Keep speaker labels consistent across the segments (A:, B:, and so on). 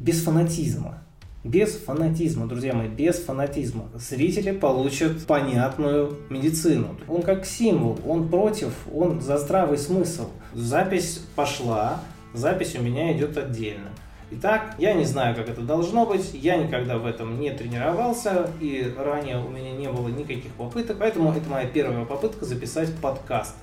A: без фанатизма. Без фанатизма, друзья мои, без фанатизма. Зрители получат понятную медицину. Он как символ, он против, он за здравый смысл. Запись пошла, запись у меня идет отдельно. Итак, я не знаю, как это должно быть, я никогда в этом не тренировался, и ранее у меня не было никаких попыток, поэтому это моя первая попытка записать подкаст.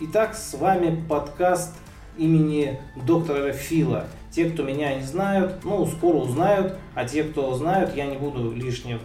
A: Итак, с вами подкаст имени доктора Фила. Те, кто меня не знают, ну, скоро узнают, а те, кто знают, я не буду лишний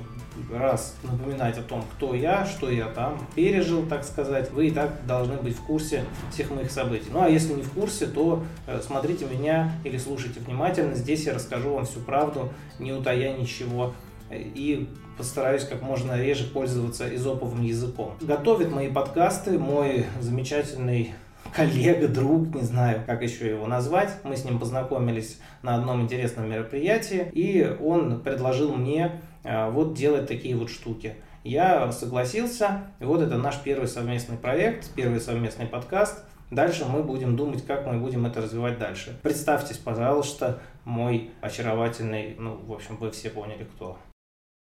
A: раз напоминать о том, кто я, что я там пережил, так сказать. Вы и так должны быть в курсе всех моих событий. Ну а если не в курсе, то э, смотрите меня или слушайте внимательно. Здесь я расскажу вам всю правду, не утая ничего. И постараюсь как можно реже пользоваться изоповым языком. Готовит мои подкасты мой замечательный коллега, друг, не знаю, как еще его назвать. Мы с ним познакомились на одном интересном мероприятии, и он предложил мне э, вот делать такие вот штуки. Я согласился, и вот это наш первый совместный проект, первый совместный подкаст. Дальше мы будем думать, как мы будем это развивать дальше. Представьтесь, пожалуйста, мой очаровательный, ну, в общем, вы все поняли, кто.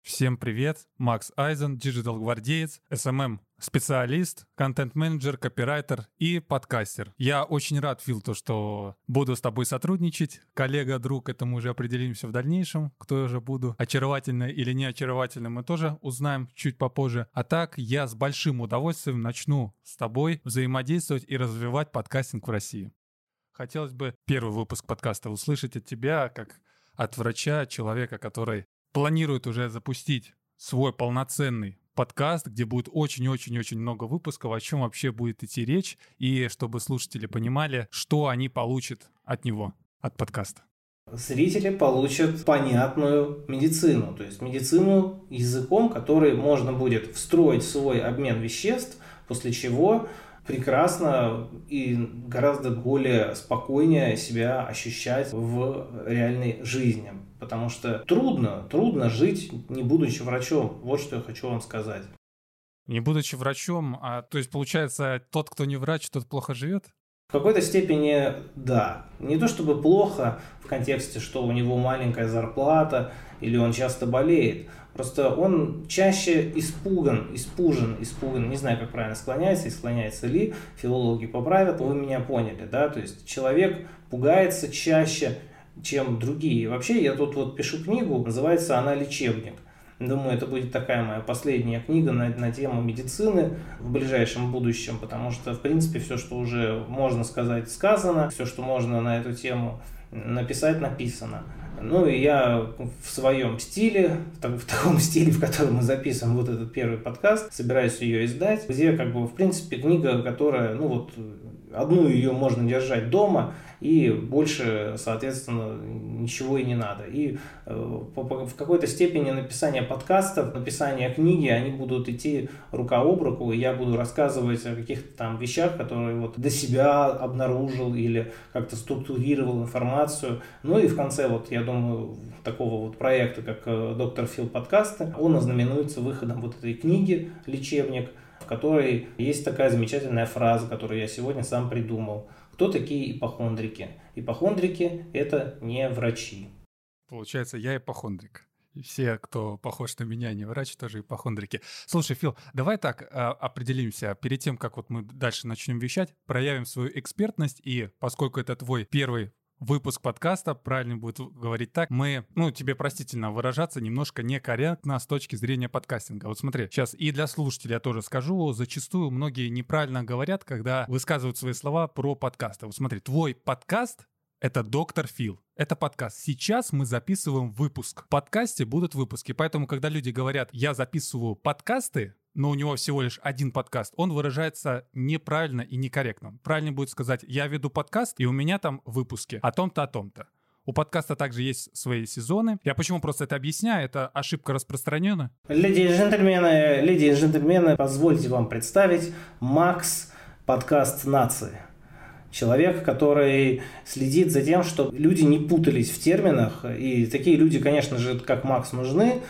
B: Всем привет, Макс Айзен, digital гвардеец, SMM специалист, контент-менеджер, копирайтер и подкастер. Я очень рад, Фил, то, что буду с тобой сотрудничать. Коллега, друг, это мы уже определимся в дальнейшем, кто я же буду. Очаровательно или не очаровательно мы тоже узнаем чуть попозже. А так, я с большим удовольствием начну с тобой взаимодействовать и развивать подкастинг в России. Хотелось бы первый выпуск подкаста услышать от тебя, как от врача, человека, который планирует уже запустить свой полноценный подкаст, где будет очень-очень-очень много выпусков, о чем вообще будет идти речь, и чтобы слушатели понимали, что они получат от него, от подкаста.
A: Зрители получат понятную медицину, то есть медицину языком, который можно будет встроить в свой обмен веществ, после чего прекрасно и гораздо более спокойнее себя ощущать в реальной жизни. Потому что трудно, трудно жить, не будучи врачом. Вот что я хочу вам сказать.
B: Не будучи врачом, а то есть получается, тот, кто не врач, тот плохо живет?
A: В какой-то степени да. Не то чтобы плохо в контексте, что у него маленькая зарплата или он часто болеет. Просто он чаще испуган, испужен, испуган, не знаю, как правильно склоняется и склоняется ли, филологи поправят, вы меня поняли, да, то есть человек пугается чаще, чем другие. Вообще, я тут вот пишу книгу, называется она «Лечебник». Думаю, это будет такая моя последняя книга на, на тему медицины в ближайшем будущем, потому что, в принципе, все, что уже можно сказать, сказано, все, что можно на эту тему написать, написано. Ну и я в своем стиле, в таком стиле, в котором мы записываем вот этот первый подкаст, собираюсь ее издать, где как бы в принципе книга, которая, ну вот, одну ее можно держать дома, и больше, соответственно, ничего и не надо. И э, в какой-то степени написание подкастов, написание книги, они будут идти рука об руку, и я буду рассказывать о каких-то там вещах, которые вот до себя обнаружил или как-то структурировал информацию. Ну и в конце, вот я думаю, такого вот проекта, как э, «Доктор Фил подкасты», он ознаменуется выходом вот этой книги «Лечебник», в которой есть такая замечательная фраза, которую я сегодня сам придумал – кто такие ипохондрики? Ипохондрики – это не врачи.
B: Получается, я ипохондрик. И все, кто похож на меня, не врач, тоже ипохондрики. Слушай, Фил, давай так а, определимся. Перед тем, как вот мы дальше начнем вещать, проявим свою экспертность. И поскольку это твой первый выпуск подкаста, правильно будет говорить так, мы, ну, тебе простительно выражаться, немножко некорректно с точки зрения подкастинга. Вот смотри, сейчас и для слушателя я тоже скажу, зачастую многие неправильно говорят, когда высказывают свои слова про подкасты. Вот смотри, твой подкаст — это доктор Фил. Это подкаст. Сейчас мы записываем выпуск. В подкасте будут выпуски. Поэтому, когда люди говорят, я записываю подкасты, но у него всего лишь один подкаст, он выражается неправильно и некорректно. Правильно будет сказать, я веду подкаст, и у меня там выпуски о том-то, о том-то. У подкаста также есть свои сезоны. Я почему просто это объясняю, это ошибка распространена.
A: Леди и джентльмены, леди и джентльмены, позвольте вам представить Макс, подкаст нации. Человек, который следит за тем, чтобы люди не путались в терминах. И такие люди, конечно же, как Макс, нужны.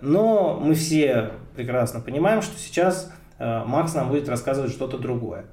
A: Но мы все прекрасно понимаем, что сейчас э, Макс нам будет рассказывать что-то другое.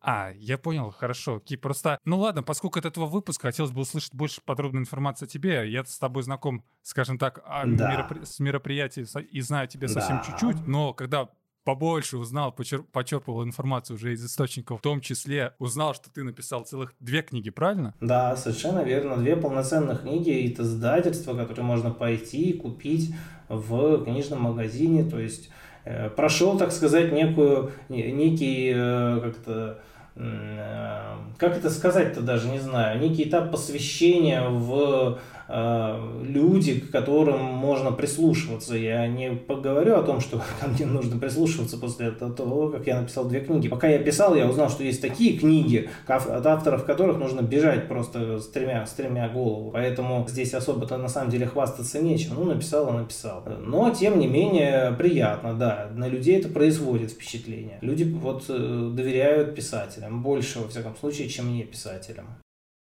B: А, я понял, хорошо. Ки, просто, ну ладно, поскольку это твой выпуск, хотелось бы услышать больше подробной информации о тебе. Я с тобой знаком, скажем так, да. меропри- с мероприятий и знаю тебя совсем да. чуть-чуть, но когда побольше узнал, почер- почерпывал информацию уже из источников, в том числе узнал, что ты написал целых две книги, правильно?
A: Да, совершенно верно. Две полноценных книги, и это издательство, которое можно пойти и купить в книжном магазине, то есть э, прошел, так сказать, некую, некий, э, как-то, э, как это сказать-то даже, не знаю, некий этап посвящения в люди, к которым можно прислушиваться. Я не поговорю о том, что ко мне нужно прислушиваться после того, как я написал две книги. Пока я писал, я узнал, что есть такие книги, от авторов которых нужно бежать просто с тремя, с тремя голову. Поэтому здесь особо-то на самом деле хвастаться нечем. Ну, написал и написал. Но, тем не менее, приятно, да. На людей это производит впечатление. Люди вот э, доверяют писателям больше, во всяком случае, чем мне писателям.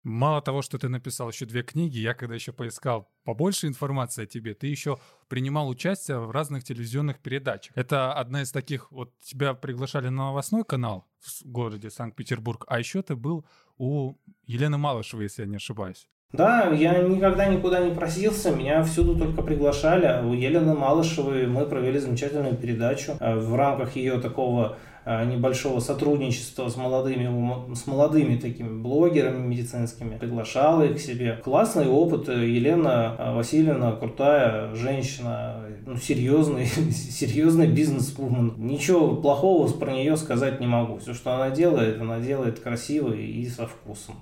B: Мало того, что ты написал еще две книги, я когда еще поискал побольше информации о тебе, ты еще принимал участие в разных телевизионных передачах. Это одна из таких, вот тебя приглашали на новостной канал в городе Санкт-Петербург, а еще ты был у Елены Малышевой, если я не ошибаюсь.
A: Да, я никогда никуда не просился, меня всюду только приглашали. У Елены Малышевой мы провели замечательную передачу э, в рамках ее такого небольшого сотрудничества с молодыми, с молодыми такими блогерами медицинскими, приглашала их к себе. Классный опыт. Елена э, Васильевна крутая женщина, ну, серьезный, серьезный бизнес-вумен. Ничего плохого про нее сказать не могу. Все, что она делает, она делает красиво и со вкусом.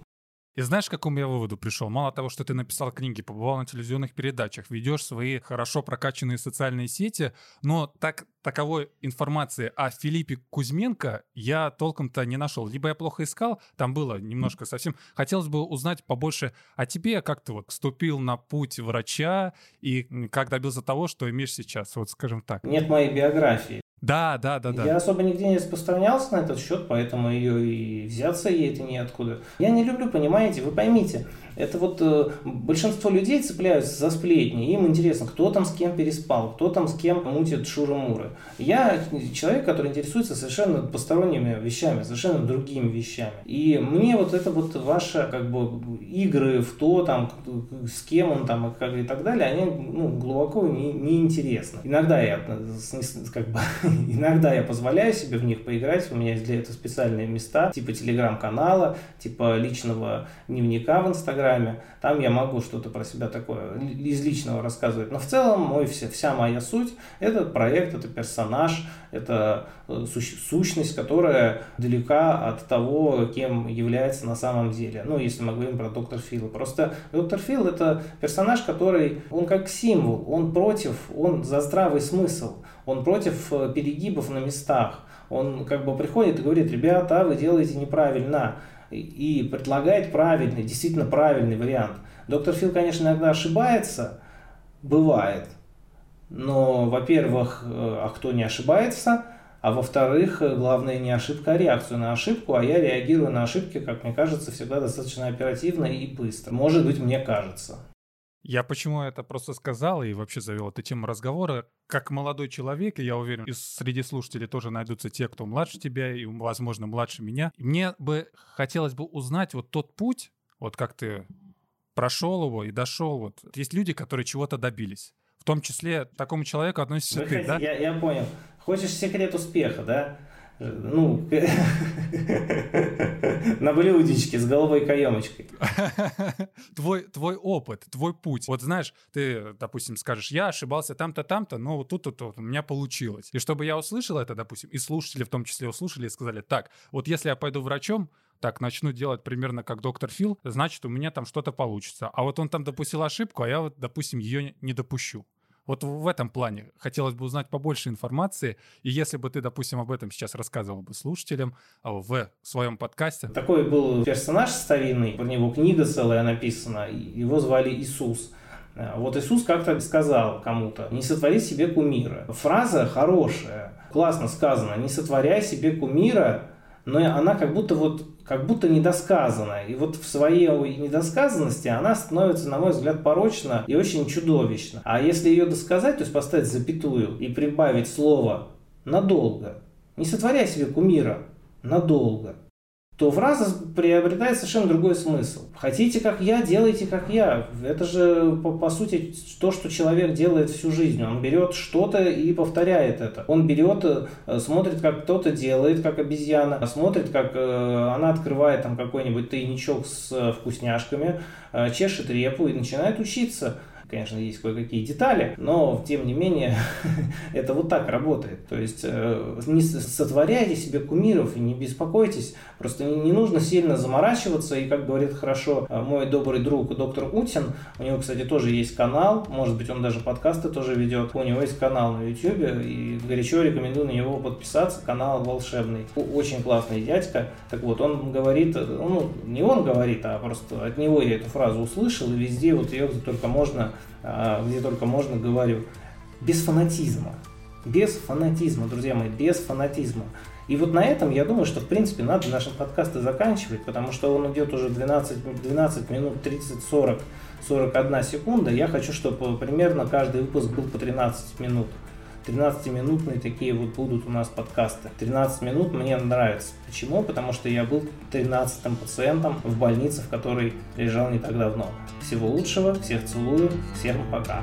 B: И знаешь, к какому я выводу пришел? Мало того, что ты написал книги, побывал на телевизионных передачах, ведешь свои хорошо прокачанные социальные сети, но так таковой информации о Филиппе Кузьменко я толком-то не нашел. Либо я плохо искал, там было немножко совсем. Хотелось бы узнать побольше о тебе, как ты вот вступил на путь врача и как добился того, что имеешь сейчас, вот скажем так.
A: Нет моей биографии.
B: Да, да, да, да.
A: Я особо нигде не распространялся на этот счет, поэтому ее и взяться ей это неоткуда. Я не люблю, понимаете, вы поймите, это вот э, большинство людей цепляются за сплетни, им интересно, кто там с кем переспал, кто там с кем мутит шуры-муры. Я человек, который интересуется совершенно посторонними вещами, совершенно другими вещами. И мне вот это вот ваши как бы игры в то, там, с кем он там и, как, и так далее, они ну, глубоко не, не интересны. Иногда я как бы иногда я позволяю себе в них поиграть, у меня есть для этого специальные места, типа телеграм-канала, типа личного дневника в Инстаграме. Там я могу что-то про себя такое из личного рассказывать. Но в целом мой, вся, вся моя суть – это проект, это персонаж, это сущность, которая далека от того, кем является на самом деле. Ну, если мы говорим про доктор Фила. Просто доктор Фил – это персонаж, который, он как символ, он против, он за здравый смысл, он против э, перегибов на местах. Он как бы приходит и говорит, ребята, вы делаете неправильно. И предлагает правильный, действительно правильный вариант. Доктор Фил, конечно, иногда ошибается, бывает. Но, во-первых, э, а кто не ошибается? А во-вторых, э, главное не ошибка, а реакцию на ошибку, а я реагирую на ошибки, как мне кажется, всегда достаточно оперативно и быстро. Может быть, мне кажется.
B: Я почему это просто сказал и вообще завел эту тему разговора. Как молодой человек, и я уверен, и среди слушателей тоже найдутся те, кто младше тебя и, возможно, младше меня. Мне бы хотелось бы узнать вот тот путь, вот как ты прошел его и дошел. Вот есть люди, которые чего-то добились. В том числе к такому человеку относишься Вы ты, хотите,
A: да? Я, я понял. Хочешь секрет успеха, да? ну, на блюдечке с головой каемочкой.
B: твой, твой опыт, твой путь. Вот знаешь, ты, допустим, скажешь, я ошибался там-то, там-то, но вот тут-то вот, у меня получилось. И чтобы я услышал это, допустим, и слушатели в том числе услышали и сказали, так, вот если я пойду врачом, так начну делать примерно как доктор Фил, значит, у меня там что-то получится. А вот он там допустил ошибку, а я вот, допустим, ее не допущу. Вот в этом плане хотелось бы узнать побольше информации. И если бы ты, допустим, об этом сейчас рассказывал бы слушателям а, в своем подкасте.
A: Такой был персонаж старинный, про него книга целая написана, его звали Иисус. А, вот Иисус как-то сказал кому-то, не сотвори себе кумира. Фраза хорошая, классно сказано, не сотворяй себе кумира, но она как будто вот как будто недосказанная. И вот в своей недосказанности она становится, на мой взгляд, порочна и очень чудовищна. А если ее досказать, то есть поставить запятую и прибавить слово «надолго», не сотворяй себе кумира «надолго», то фраза приобретает совершенно другой смысл. Хотите, как я, делайте, как я. Это же, по, по сути, то, что человек делает всю жизнь. Он берет что-то и повторяет это. Он берет, э, смотрит, как кто-то делает, как обезьяна, смотрит, как э, она открывает там какой-нибудь тайничок с вкусняшками, э, чешет репу и начинает учиться конечно, есть кое-какие детали, но тем не менее это вот так работает. То есть э, не сотворяйте себе кумиров и не беспокойтесь, просто не нужно сильно заморачиваться. И как говорит хорошо э, мой добрый друг доктор Утин, у него, кстати, тоже есть канал, может быть, он даже подкасты тоже ведет. У него есть канал на YouTube, и горячо рекомендую на него подписаться. Канал волшебный. Очень классный дядька. Так вот, он говорит, э, ну, не он говорит, а просто от него я эту фразу услышал, и везде вот ее только можно где только можно говорю, без фанатизма. Без фанатизма, друзья мои, без фанатизма. И вот на этом, я думаю, что, в принципе, надо наши подкасты заканчивать, потому что он идет уже 12, 12 минут 30, 40, 41 секунда. Я хочу, чтобы примерно каждый выпуск был по 13 минут. 13-минутные такие вот будут у нас подкасты. 13 минут мне нравится. Почему? Потому что я был 13-м пациентом в больнице, в которой лежал не так давно. Всего лучшего, всех целую, всем пока.